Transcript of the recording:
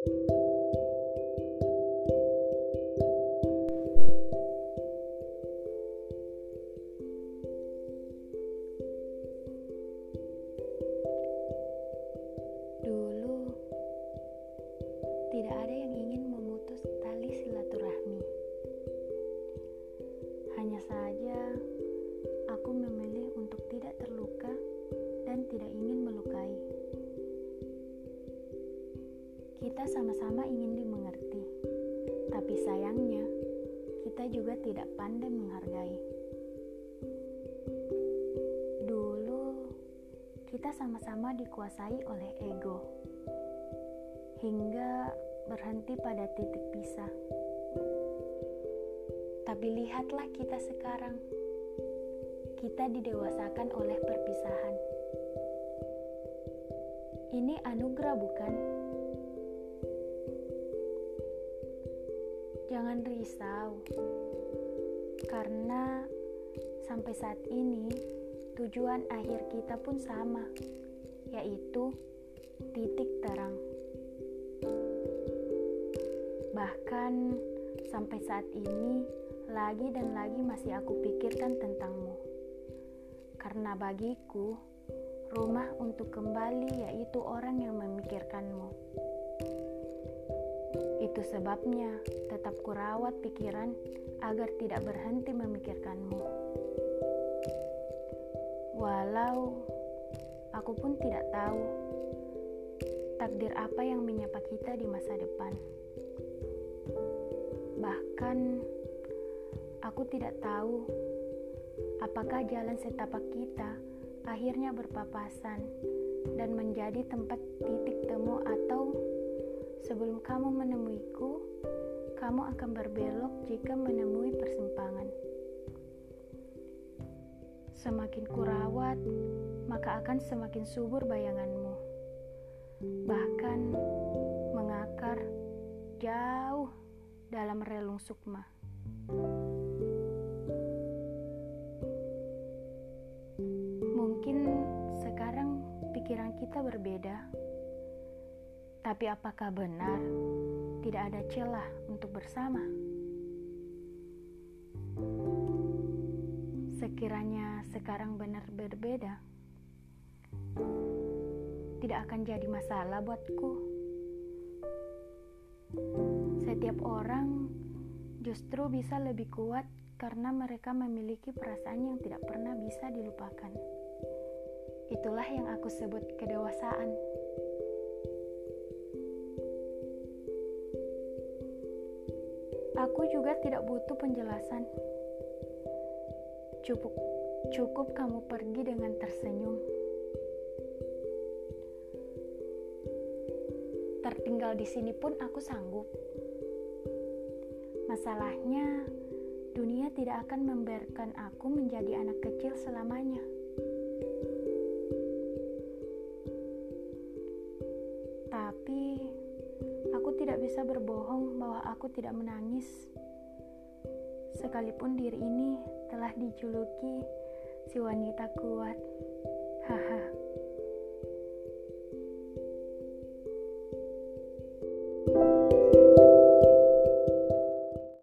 Dulu, tidak ada yang ingin memutus tali silaturahmi. Hanya saja, aku memilih untuk tidak terluka dan tidak ingin melukai. Kita sama-sama ingin dimengerti, tapi sayangnya kita juga tidak pandai menghargai. kita sama-sama dikuasai oleh ego hingga berhenti pada titik pisah. Tapi lihatlah kita sekarang. Kita didewasakan oleh perpisahan. Ini anugerah bukan? Jangan risau. Karena sampai saat ini tujuan akhir kita pun sama, yaitu titik terang. Bahkan sampai saat ini, lagi dan lagi masih aku pikirkan tentangmu. Karena bagiku, rumah untuk kembali yaitu orang yang memikirkanmu. Itu sebabnya tetap kurawat pikiran agar tidak berhenti memikirkanmu. Walau aku pun tidak tahu takdir apa yang menyapa kita di masa depan. Bahkan aku tidak tahu apakah jalan setapak kita akhirnya berpapasan dan menjadi tempat titik temu atau sebelum kamu menemuiku, kamu akan berbelok jika menemui persimpangan. Semakin kurawat, maka akan semakin subur bayanganmu. Bahkan mengakar jauh dalam relung sukma. Mungkin sekarang pikiran kita berbeda. Tapi apakah benar tidak ada celah untuk bersama? sekiranya sekarang benar berbeda, tidak akan jadi masalah buatku. Setiap orang justru bisa lebih kuat karena mereka memiliki perasaan yang tidak pernah bisa dilupakan. Itulah yang aku sebut kedewasaan. Aku juga tidak butuh penjelasan. Cukup, cukup kamu pergi dengan tersenyum. Tertinggal di sini pun aku sanggup. Masalahnya, dunia tidak akan membiarkan aku menjadi anak kecil selamanya. Tapi, tidak bisa berbohong bahwa aku tidak menangis sekalipun diri ini telah dijuluki si wanita kuat. Haha.